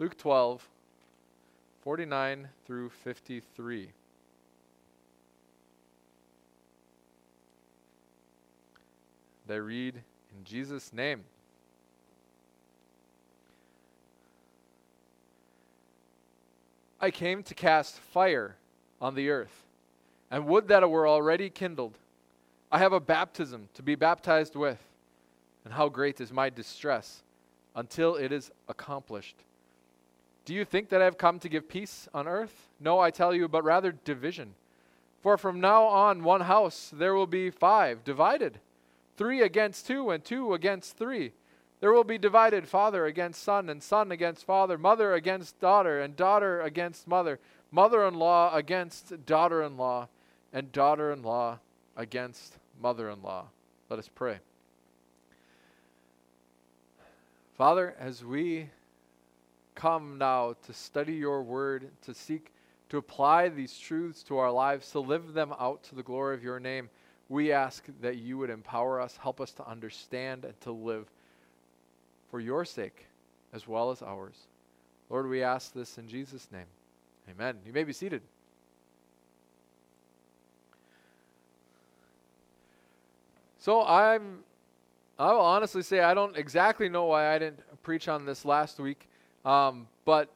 Luke 12, 49 through 53. They read in Jesus' name. I came to cast fire on the earth, and would that it were already kindled. I have a baptism to be baptized with, and how great is my distress until it is accomplished. Do you think that I have come to give peace on earth? No, I tell you, but rather division. For from now on, one house there will be five divided, three against two, and two against three. There will be divided father against son, and son against father, mother against daughter, and daughter against mother, mother in law against daughter in law, and daughter in law against mother in law. Let us pray. Father, as we come now to study your word, to seek to apply these truths to our lives, to live them out to the glory of your name, we ask that you would empower us, help us to understand and to live for your sake as well as ours. Lord, we ask this in Jesus' name. Amen. You may be seated. So I'm I will honestly say I don't exactly know why I didn't preach on this last week, um, but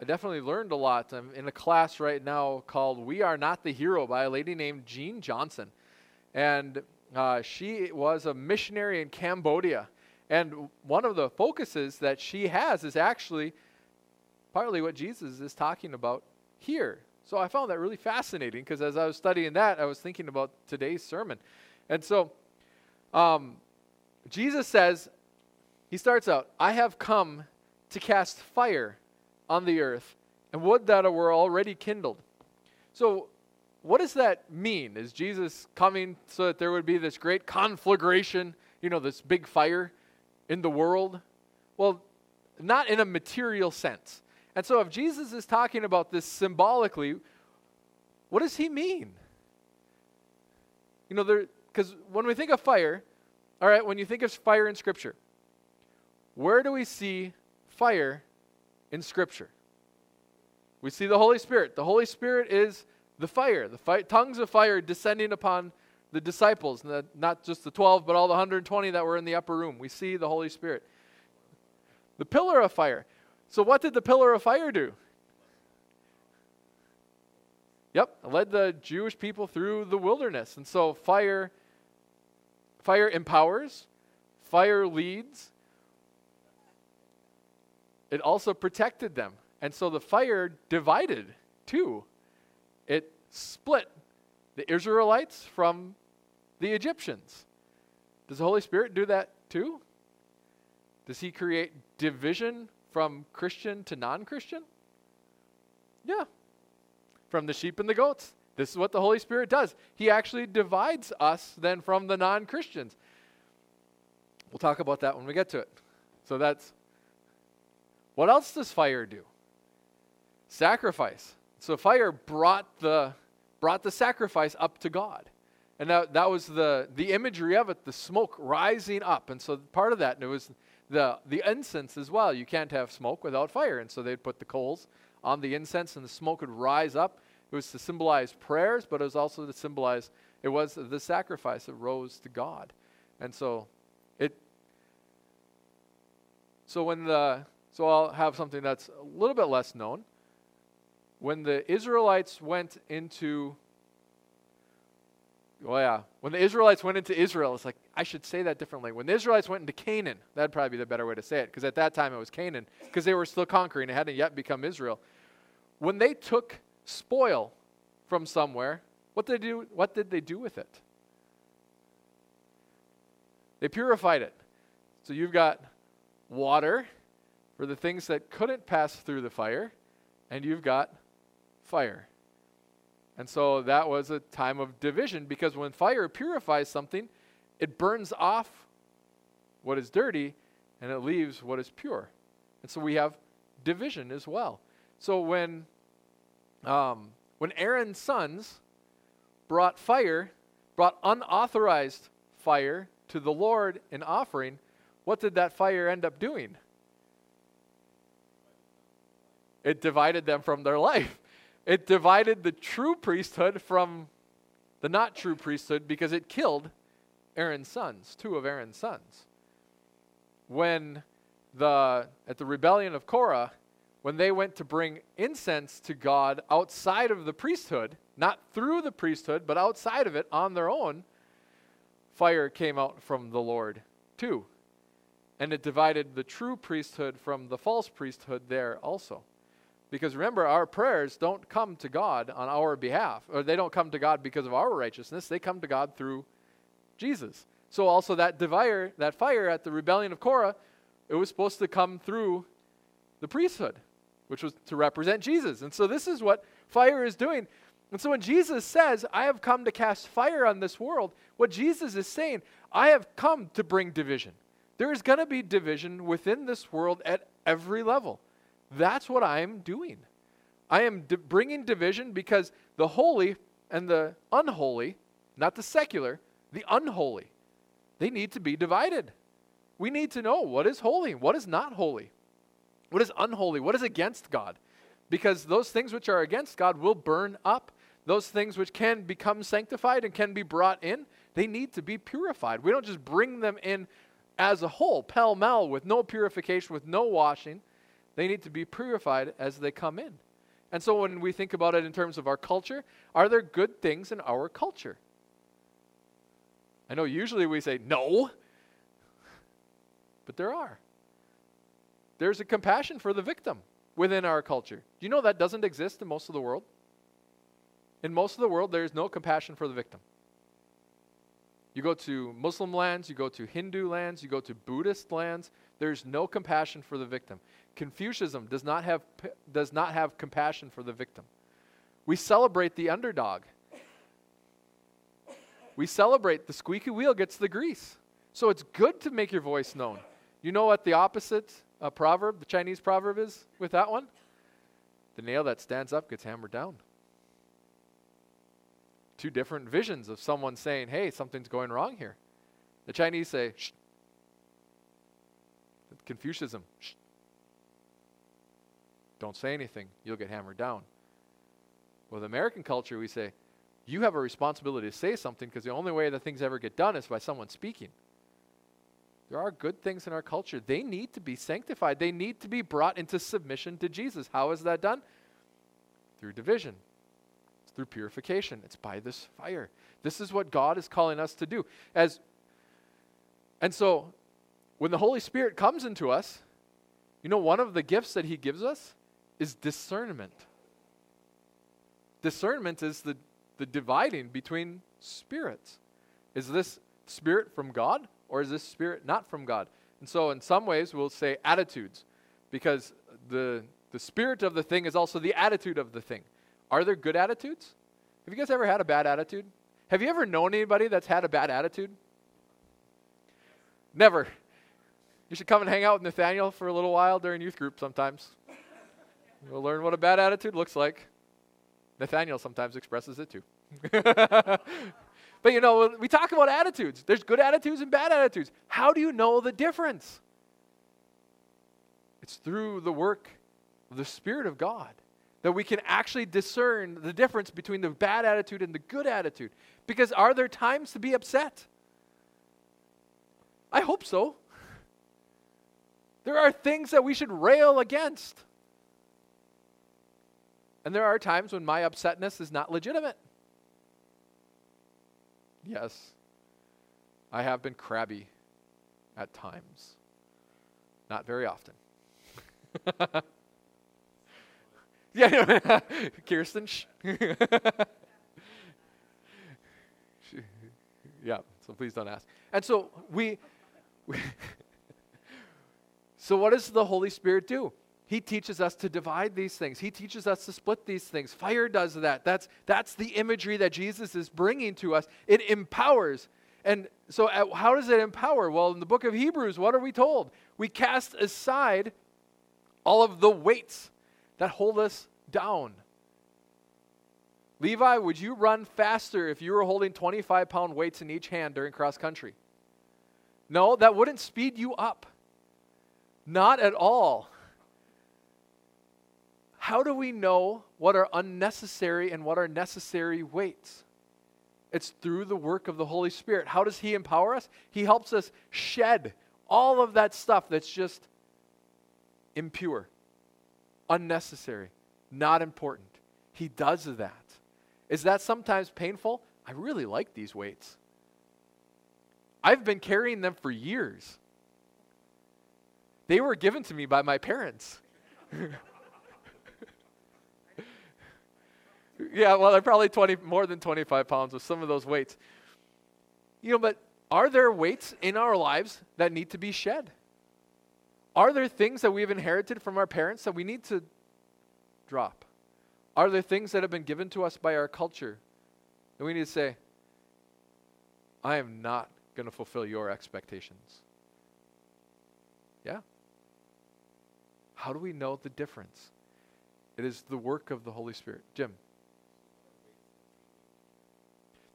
I definitely learned a lot. I'm in a class right now called "We Are Not the Hero" by a lady named Jean Johnson, and uh, she was a missionary in Cambodia, and one of the focuses that she has is actually partly what Jesus is talking about here. So I found that really fascinating because as I was studying that, I was thinking about today's sermon. And so um, Jesus says, he starts out, I have come to cast fire on the earth, and would that were already kindled. So, what does that mean? Is Jesus coming so that there would be this great conflagration, you know, this big fire? in the world? Well, not in a material sense. And so, if Jesus is talking about this symbolically, what does he mean? You know, because when we think of fire, all right, when you think of fire in Scripture, where do we see fire in Scripture? We see the Holy Spirit. The Holy Spirit is the fire, the fi- tongues of fire descending upon the disciples, not just the 12, but all the 120 that were in the upper room. We see the Holy Spirit. The pillar of fire. So, what did the pillar of fire do? Yep, led the Jewish people through the wilderness. And so, fire, fire empowers, fire leads. It also protected them. And so the fire divided too. It split the Israelites from the Egyptians. Does the Holy Spirit do that too? Does he create division from Christian to non Christian? Yeah. From the sheep and the goats. This is what the Holy Spirit does. He actually divides us then from the non Christians. We'll talk about that when we get to it. So that's what else does fire do? Sacrifice. So fire brought the brought the sacrifice up to God. And that, that was the, the imagery of it, the smoke rising up. And so part of that, and it was the, the incense as well. You can't have smoke without fire. And so they'd put the coals on the incense and the smoke would rise up. It was to symbolize prayers, but it was also to symbolize, it was the sacrifice that rose to God. And so it, so when the, so I'll have something that's a little bit less known. When the Israelites went into Oh, yeah. When the Israelites went into Israel, it's like, I should say that differently. When the Israelites went into Canaan, that'd probably be the better way to say it, because at that time it was Canaan, because they were still conquering. It hadn't yet become Israel. When they took spoil from somewhere, what did they do, what did they do with it? They purified it. So you've got water for the things that couldn't pass through the fire, and you've got fire. And so that was a time of division because when fire purifies something, it burns off what is dirty and it leaves what is pure. And so we have division as well. So when um, when Aaron's sons brought fire, brought unauthorized fire to the Lord in offering, what did that fire end up doing? It divided them from their life. It divided the true priesthood from the not true priesthood because it killed Aaron's sons, two of Aaron's sons. When the at the rebellion of Korah, when they went to bring incense to God outside of the priesthood, not through the priesthood, but outside of it on their own, fire came out from the Lord too. And it divided the true priesthood from the false priesthood there also. Because remember, our prayers don't come to God on our behalf, or they don't come to God because of our righteousness. They come to God through Jesus. So also that divider, that fire at the rebellion of Korah, it was supposed to come through the priesthood, which was to represent Jesus. And so this is what fire is doing. And so when Jesus says, I have come to cast fire on this world, what Jesus is saying, I have come to bring division. There is going to be division within this world at every level. That's what I am doing. I am di- bringing division because the holy and the unholy, not the secular, the unholy, they need to be divided. We need to know what is holy, what is not holy, what is unholy, what is against God. Because those things which are against God will burn up. Those things which can become sanctified and can be brought in, they need to be purified. We don't just bring them in as a whole, pell mell, with no purification, with no washing. They need to be purified as they come in. And so when we think about it in terms of our culture, are there good things in our culture? I know usually we say no, but there are. There's a compassion for the victim within our culture. Do you know that doesn't exist in most of the world? In most of the world, there is no compassion for the victim. You go to Muslim lands, you go to Hindu lands, you go to Buddhist lands, there's no compassion for the victim. Confucianism does not have, does not have compassion for the victim. We celebrate the underdog. We celebrate the squeaky wheel gets the grease. So it's good to make your voice known. You know what the opposite uh, proverb, the Chinese proverb is with that one? The nail that stands up gets hammered down two different visions of someone saying, hey, something's going wrong here. The Chinese say, shh. Confucianism, shh. Don't say anything, you'll get hammered down. With American culture, we say, you have a responsibility to say something because the only way that things ever get done is by someone speaking. There are good things in our culture. They need to be sanctified. They need to be brought into submission to Jesus. How is that done? Through division through purification. It's by this fire. This is what God is calling us to do. As and so when the Holy Spirit comes into us, you know one of the gifts that he gives us is discernment. Discernment is the, the dividing between spirits. Is this spirit from God or is this spirit not from God? And so in some ways we'll say attitudes because the the spirit of the thing is also the attitude of the thing. Are there good attitudes? Have you guys ever had a bad attitude? Have you ever known anybody that's had a bad attitude? Never. You should come and hang out with Nathaniel for a little while during youth group sometimes. You'll learn what a bad attitude looks like. Nathaniel sometimes expresses it too. but you know, we talk about attitudes. There's good attitudes and bad attitudes. How do you know the difference? It's through the work of the Spirit of God that we can actually discern the difference between the bad attitude and the good attitude. Because are there times to be upset? I hope so. There are things that we should rail against. And there are times when my upsetness is not legitimate. Yes, I have been crabby at times. Not very often. Yeah, Kirsten. yeah, so please don't ask. And so we, we so what does the Holy Spirit do? He teaches us to divide these things. He teaches us to split these things. Fire does that. That's, that's the imagery that Jesus is bringing to us. It empowers. And so, uh, how does it empower? Well, in the book of Hebrews, what are we told? We cast aside all of the weights that hold us down. Levi, would you run faster if you were holding 25 pound weights in each hand during cross country? No, that wouldn't speed you up. Not at all. How do we know what are unnecessary and what are necessary weights? It's through the work of the Holy Spirit. How does He empower us? He helps us shed all of that stuff that's just impure, unnecessary, not important. He does that. Is that sometimes painful? I really like these weights. I've been carrying them for years. They were given to me by my parents. yeah, well, they're probably 20, more than 25 pounds with some of those weights. You know, but are there weights in our lives that need to be shed? Are there things that we've inherited from our parents that we need to drop? Are there things that have been given to us by our culture that we need to say, I am not going to fulfill your expectations? Yeah. How do we know the difference? It is the work of the Holy Spirit. Jim.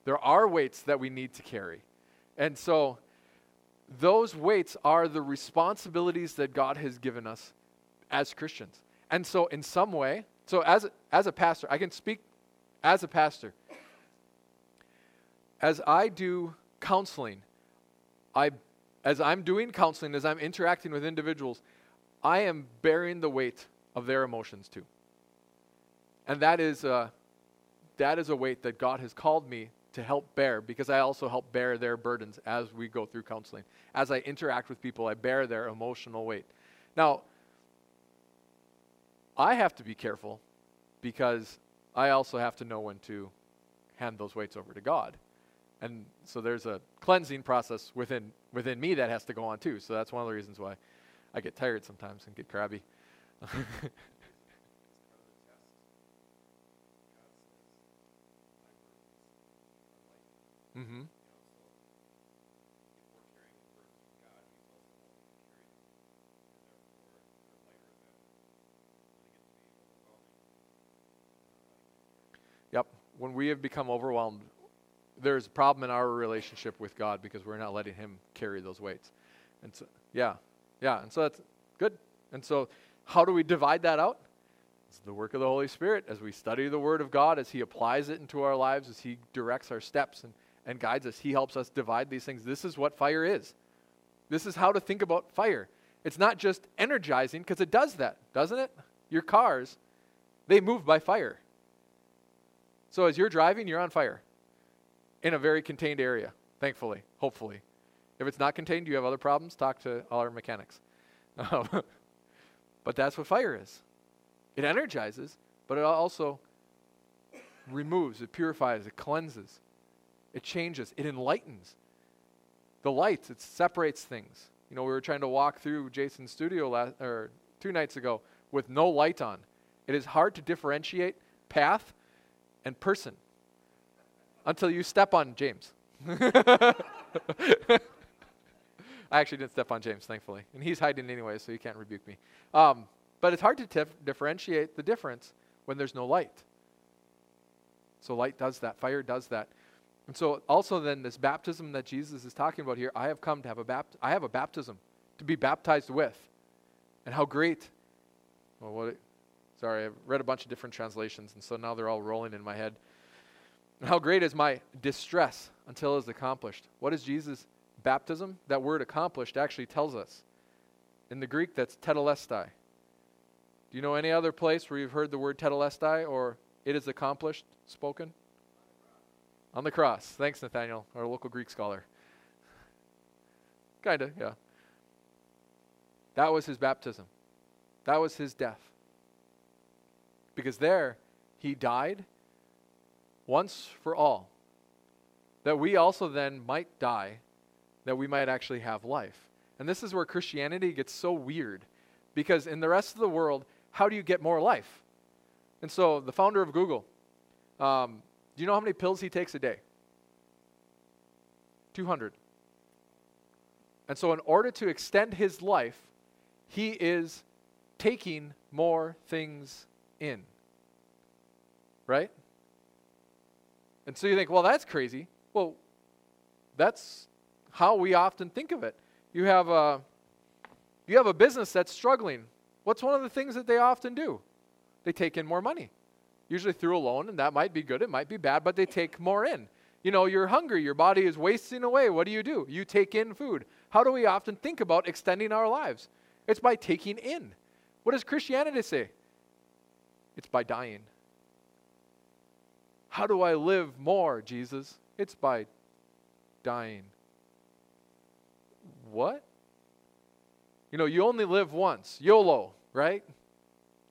There are weights that we need to carry. And so those weights are the responsibilities that God has given us as Christians. And so, in some way, so as, as a pastor, I can speak as a pastor. As I do counseling, I, as I'm doing counseling, as I'm interacting with individuals, I am bearing the weight of their emotions too. And that is, uh, that is a weight that God has called me to help bear because I also help bear their burdens as we go through counseling. As I interact with people, I bear their emotional weight. Now, I have to be careful because I also have to know when to hand those weights over to God. And so there's a cleansing process within within me that has to go on too. So that's one of the reasons why I get tired sometimes and get crabby. Mm-hmm. Yep. When we have become overwhelmed, there's a problem in our relationship with God because we're not letting Him carry those weights. And so, yeah, yeah. And so that's good. And so, how do we divide that out? It's the work of the Holy Spirit as we study the Word of God, as He applies it into our lives, as He directs our steps and and guides us. He helps us divide these things. This is what fire is. This is how to think about fire. It's not just energizing, because it does that, doesn't it? Your cars, they move by fire. So as you're driving, you're on fire in a very contained area, thankfully, hopefully. If it's not contained, you have other problems, talk to all our mechanics. Um, but that's what fire is it energizes, but it also removes, it purifies, it cleanses. It changes, it enlightens. The light, it separates things. You know, we were trying to walk through Jason's studio last, or two nights ago with no light on. It is hard to differentiate path and person until you step on James. I actually didn't step on James, thankfully. And he's hiding anyway, so he can't rebuke me. Um, but it's hard to tif- differentiate the difference when there's no light. So light does that, fire does that. And so also then this baptism that Jesus is talking about here, I have come to have a bapt- I have a baptism to be baptized with. And how great. Well, what sorry, I've read a bunch of different translations and so now they're all rolling in my head. And how great is my distress until it is accomplished. What is Jesus' baptism? That word accomplished actually tells us. In the Greek, that's tetelestai. Do you know any other place where you've heard the word tetelestai or it is accomplished spoken? On the cross. Thanks, Nathaniel, our local Greek scholar. kind of, yeah. That was his baptism. That was his death. Because there, he died once for all. That we also then might die, that we might actually have life. And this is where Christianity gets so weird. Because in the rest of the world, how do you get more life? And so the founder of Google, um, do you know how many pills he takes a day? 200. And so, in order to extend his life, he is taking more things in. Right? And so you think, well, that's crazy. Well, that's how we often think of it. You have a, you have a business that's struggling. What's one of the things that they often do? They take in more money, usually through a loan, and that might be good, it might be bad, but they take more in. You know, you're hungry, your body is wasting away. What do you do? You take in food. How do we often think about extending our lives? It's by taking in. What does Christianity say? It's by dying. How do I live more, Jesus? It's by dying. What? You know, you only live once. YOLO, right?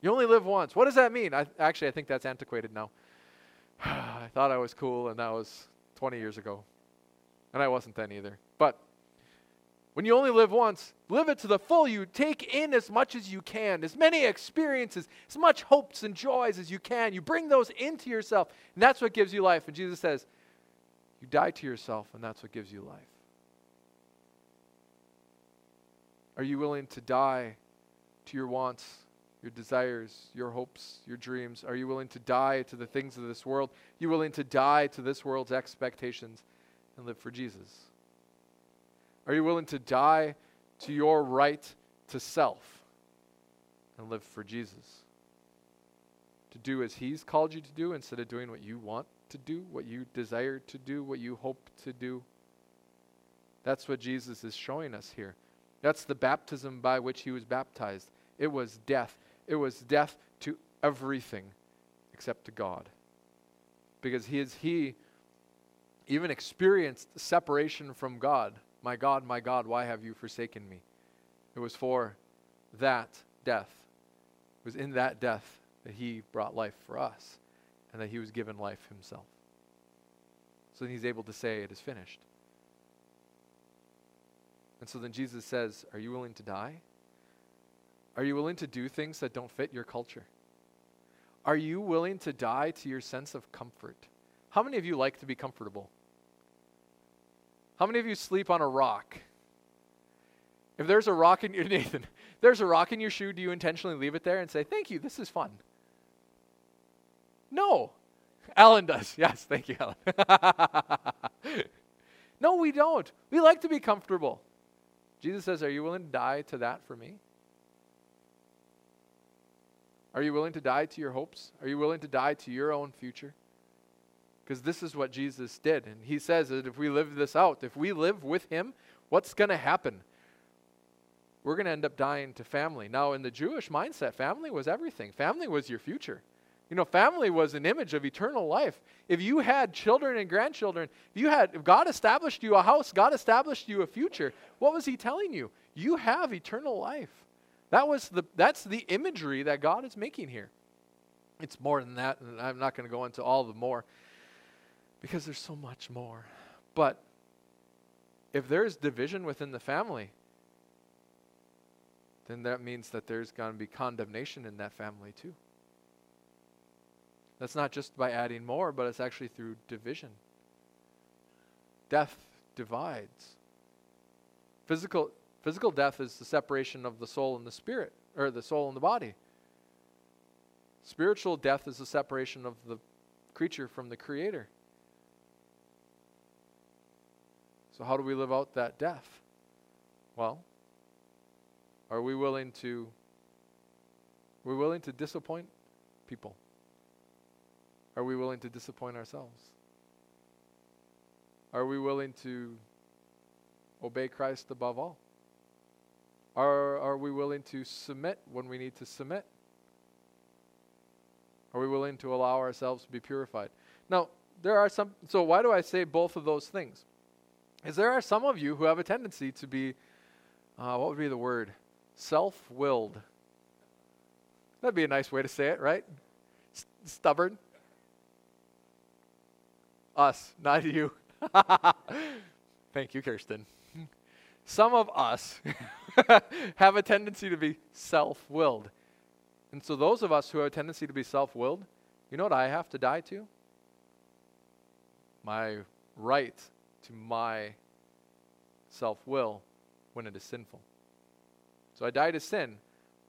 You only live once. What does that mean? I, actually, I think that's antiquated now. I thought I was cool, and that was 20 years ago. And I wasn't then either. But when you only live once, live it to the full. You take in as much as you can, as many experiences, as much hopes and joys as you can. You bring those into yourself, and that's what gives you life. And Jesus says, You die to yourself, and that's what gives you life. Are you willing to die to your wants, your desires, your hopes, your dreams? Are you willing to die to the things of this world? Are you willing to die to this world's expectations and live for Jesus? Are you willing to die to your right to self and live for Jesus? To do as He's called you to do instead of doing what you want to do, what you desire to do, what you hope to do? That's what Jesus is showing us here. That's the baptism by which He was baptized. It was death. It was death to everything except to God. Because He is He even experienced separation from God my God, my God, why have you forsaken me? It was for that death. It was in that death that he brought life for us and that he was given life himself. So then he's able to say, It is finished. And so then Jesus says, Are you willing to die? Are you willing to do things that don't fit your culture? Are you willing to die to your sense of comfort? How many of you like to be comfortable? How many of you sleep on a rock? If there's a rock in your Nathan, there's a rock in your shoe, do you intentionally leave it there and say, "Thank you, this is fun"? No. Alan does. Yes, thank you, Alan. no, we don't. We like to be comfortable. Jesus says, "Are you willing to die to that for me?" Are you willing to die to your hopes? Are you willing to die to your own future? Because this is what Jesus did. And he says that if we live this out, if we live with him, what's going to happen? We're going to end up dying to family. Now, in the Jewish mindset, family was everything, family was your future. You know, family was an image of eternal life. If you had children and grandchildren, if you had if God established you a house, God established you a future, what was he telling you? You have eternal life. That was the that's the imagery that God is making here. It's more than that, and I'm not going to go into all the more because there's so much more. But if there's division within the family, then that means that there's going to be condemnation in that family too. That's not just by adding more, but it's actually through division. Death divides. Physical, physical death is the separation of the soul and the spirit, or the soul and the body. Spiritual death is the separation of the creature from the creator. So, how do we live out that death? Well, are we willing to we're willing to disappoint people? Are we willing to disappoint ourselves? Are we willing to obey Christ above all? Are, are we willing to submit when we need to submit? Are we willing to allow ourselves to be purified? Now, there are some, so why do I say both of those things? is there are some of you who have a tendency to be, uh, what would be the word? Self willed. That'd be a nice way to say it, right? S- stubborn. Us, not you. Thank you, Kirsten. Some of us have a tendency to be self willed. And so, those of us who have a tendency to be self willed, you know what I have to die to? My right to my self will when it is sinful. So I die to sin.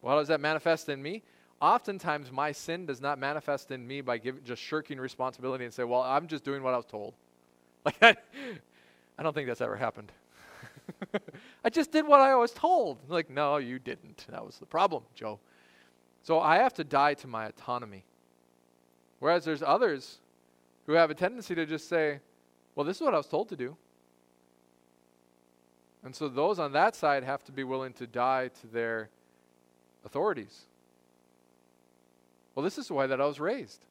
Well, how does that manifest in me? Oftentimes, my sin does not manifest in me by giving, just shirking responsibility and say, well, I'm just doing what I was told. Like, I, I don't think that's ever happened. I just did what I was told. Like, no, you didn't. That was the problem, Joe. So I have to die to my autonomy. Whereas there's others who have a tendency to just say, well, this is what I was told to do. And so those on that side have to be willing to die to their authorities. Well, this is the way that I was raised.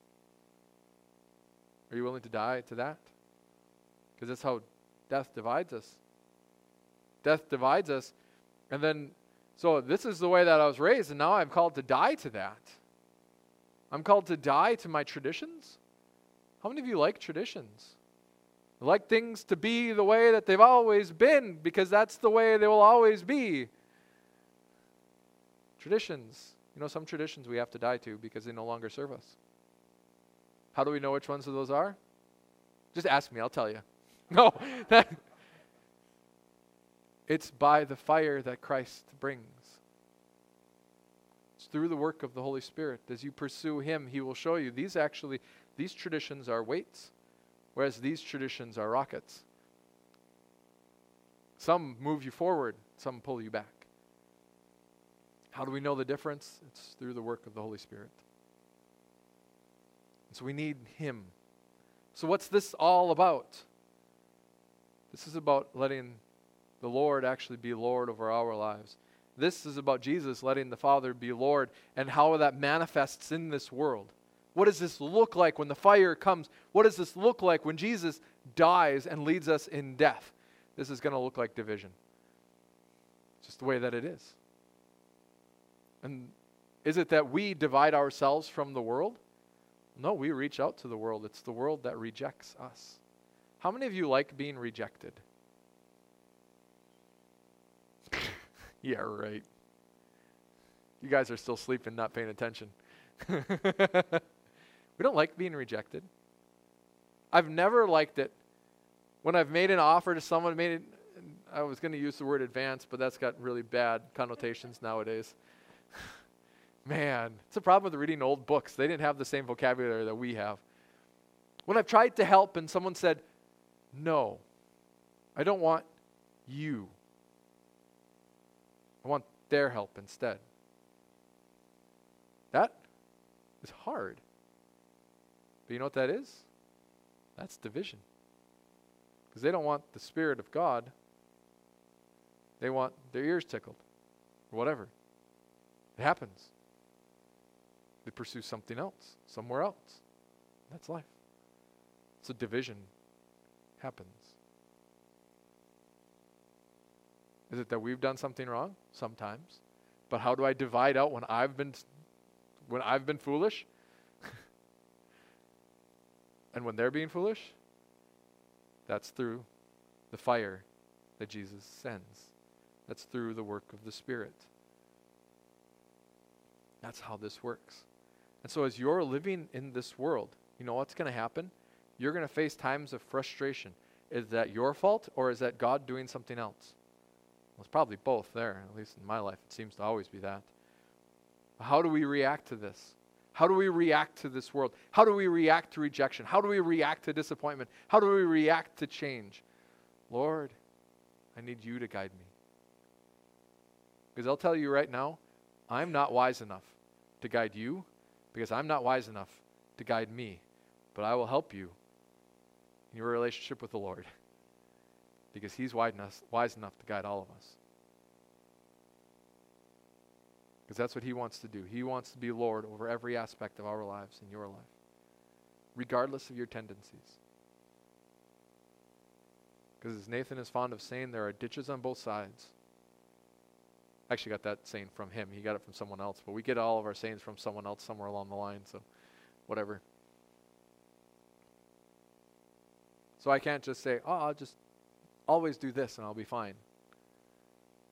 Are you willing to die to that? Because that's how death divides us. Death divides us. And then, so this is the way that I was raised, and now I'm called to die to that. I'm called to die to my traditions. How many of you like traditions? like things to be the way that they've always been because that's the way they will always be. Traditions. You know, some traditions we have to die to because they no longer serve us. How do we know which ones of those are? Just ask me, I'll tell you. No, that, it's by the fire that Christ brings. It's through the work of the Holy Spirit. As you pursue Him, He will show you. These actually, these traditions are weights, whereas these traditions are rockets. Some move you forward, some pull you back. How do we know the difference? It's through the work of the Holy Spirit. And so we need Him. So, what's this all about? This is about letting the Lord actually be Lord over our lives. This is about Jesus letting the Father be Lord and how that manifests in this world. What does this look like when the fire comes? What does this look like when Jesus dies and leads us in death? This is going to look like division. Just the way that it is. And is it that we divide ourselves from the world? No, we reach out to the world. It's the world that rejects us. How many of you like being rejected? Yeah, right. You guys are still sleeping, not paying attention. we don't like being rejected. I've never liked it. When I've made an offer to someone, made it, I was going to use the word advance, but that's got really bad connotations nowadays. Man, it's a problem with reading old books. They didn't have the same vocabulary that we have. When I've tried to help and someone said, No, I don't want you. I want their help instead. That is hard. But you know what that is? That's division. Because they don't want the Spirit of God, they want their ears tickled, or whatever. It happens. They pursue something else, somewhere else. That's life. So division happens. Is it that we've done something wrong? Sometimes. But how do I divide out when I've been when I've been foolish? and when they're being foolish? That's through the fire that Jesus sends. That's through the work of the Spirit. That's how this works. And so, as you're living in this world, you know what's going to happen? You're going to face times of frustration. Is that your fault or is that God doing something else? It's probably both there. At least in my life, it seems to always be that. How do we react to this? How do we react to this world? How do we react to rejection? How do we react to disappointment? How do we react to change? Lord, I need you to guide me. Because I'll tell you right now, I'm not wise enough to guide you because I'm not wise enough to guide me, but I will help you in your relationship with the Lord because He's wise enough, wise enough to guide all of us. Because that's what He wants to do. He wants to be Lord over every aspect of our lives and your life, regardless of your tendencies. Because as Nathan is fond of saying, there are ditches on both sides. I actually got that saying from him. He got it from someone else, but we get all of our sayings from someone else somewhere along the line, so whatever. So I can't just say, oh, I'll just always do this and I'll be fine.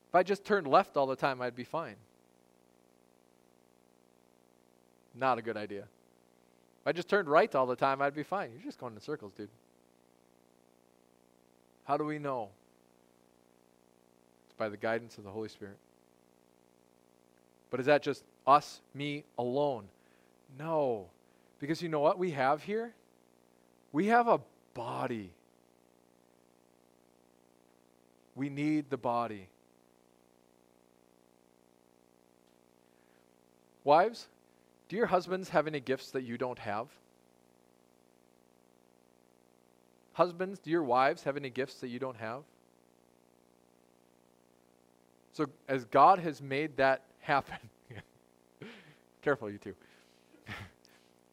If I just turned left all the time, I'd be fine. Not a good idea. If I just turned right all the time, I'd be fine. You're just going in circles, dude. How do we know? It's by the guidance of the Holy Spirit. But is that just us, me alone? No. Because you know what we have here? We have a body. We need the body. Wives, Do your husbands have any gifts that you don't have? Husbands, do your wives have any gifts that you don't have? So, as God has made that happen, careful, you two.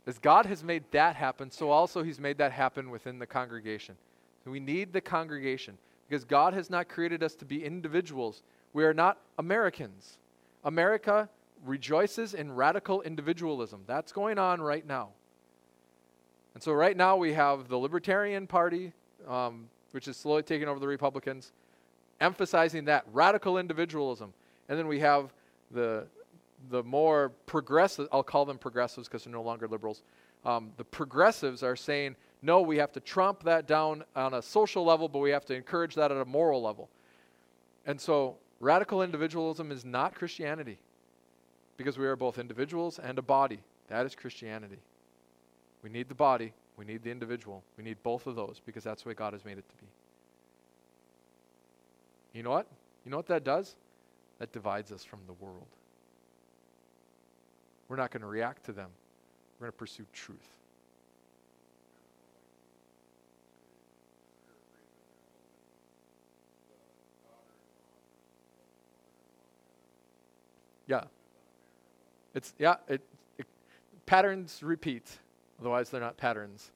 as God has made that happen, so also He's made that happen within the congregation. So we need the congregation because God has not created us to be individuals. We are not Americans. America rejoices in radical individualism. That's going on right now. And so, right now, we have the Libertarian Party, um, which is slowly taking over the Republicans, emphasizing that radical individualism. And then we have the, the more progressive, I'll call them progressives because they're no longer liberals. Um, the progressives are saying, no, we have to trump that down on a social level, but we have to encourage that at a moral level. And so, radical individualism is not Christianity because we are both individuals and a body. That is Christianity. We need the body, we need the individual. We need both of those because that's the way God has made it to be. You know what? You know what that does? That divides us from the world. We're not going to react to them. We're going to pursue truth. Yeah. It's yeah, it, it patterns repeat. Otherwise they're not patterns.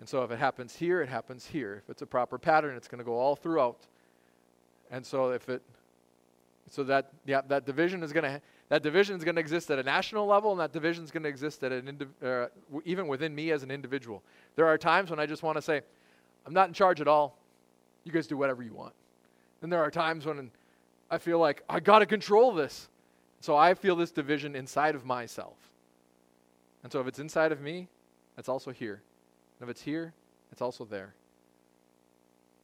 And so if it happens here, it happens here. If it's a proper pattern, it's going to go all throughout. And so if it so that yeah, that division is going to that division is going to exist at a national level, and that division is going to exist at an indi- uh, w- even within me as an individual. There are times when I just want to say, "I'm not in charge at all. You guys do whatever you want." Then there are times when I feel like I got to control this. So I feel this division inside of myself. And so if it's inside of me, it's also here. And if it's here, it's also there.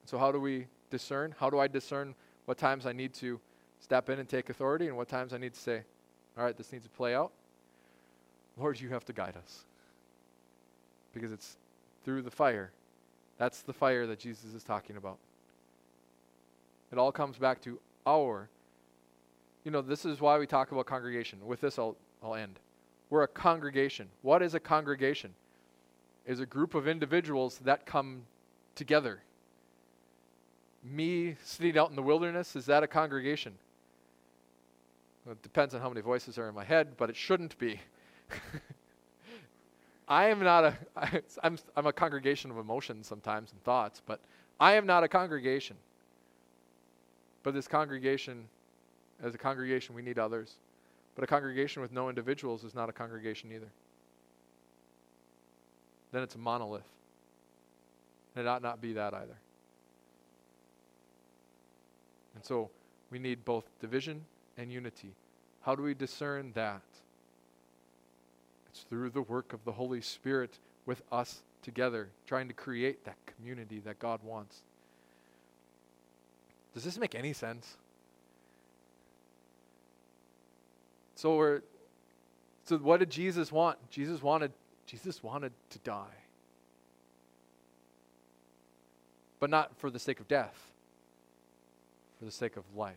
So how do we discern? How do I discern what times I need to step in and take authority and what times I need to say, all right, this needs to play out? Lord, you have to guide us. Because it's through the fire. That's the fire that Jesus is talking about. It all comes back to our you know, this is why we talk about congregation. With this, I'll, I'll end. We're a congregation. What is a congregation? Is a group of individuals that come together. Me sitting out in the wilderness, is that a congregation? It depends on how many voices are in my head, but it shouldn't be. I am not a, I, I'm, I'm a congregation of emotions sometimes and thoughts, but I am not a congregation. But this congregation as a congregation, we need others. But a congregation with no individuals is not a congregation either. Then it's a monolith. And it ought not be that either. And so we need both division and unity. How do we discern that? It's through the work of the Holy Spirit with us together, trying to create that community that God wants. Does this make any sense? So we're so what did Jesus want? Jesus wanted Jesus wanted to die. But not for the sake of death, for the sake of life.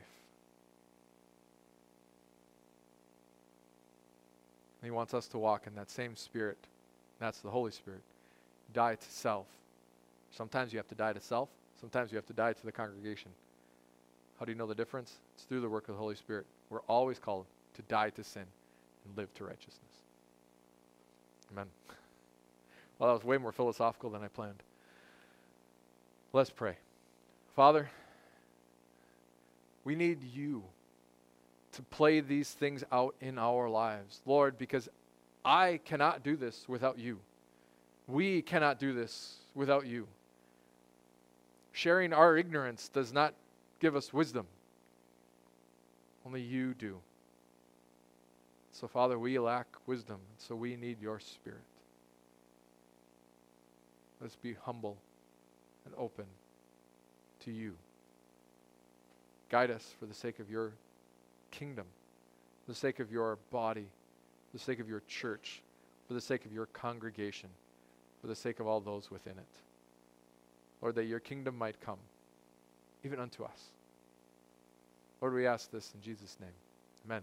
And he wants us to walk in that same spirit. That's the Holy Spirit. Die to self. Sometimes you have to die to self, sometimes you have to die to the congregation. How do you know the difference? It's through the work of the Holy Spirit. We're always called to die to sin and live to righteousness. Amen. Well, that was way more philosophical than I planned. Let's pray. Father, we need you to play these things out in our lives. Lord, because I cannot do this without you. We cannot do this without you. Sharing our ignorance does not give us wisdom. Only you do. So, Father, we lack wisdom, so we need your Spirit. Let's be humble and open to you. Guide us for the sake of your kingdom, for the sake of your body, for the sake of your church, for the sake of your congregation, for the sake of all those within it. Lord, that your kingdom might come, even unto us. Lord, we ask this in Jesus' name. Amen.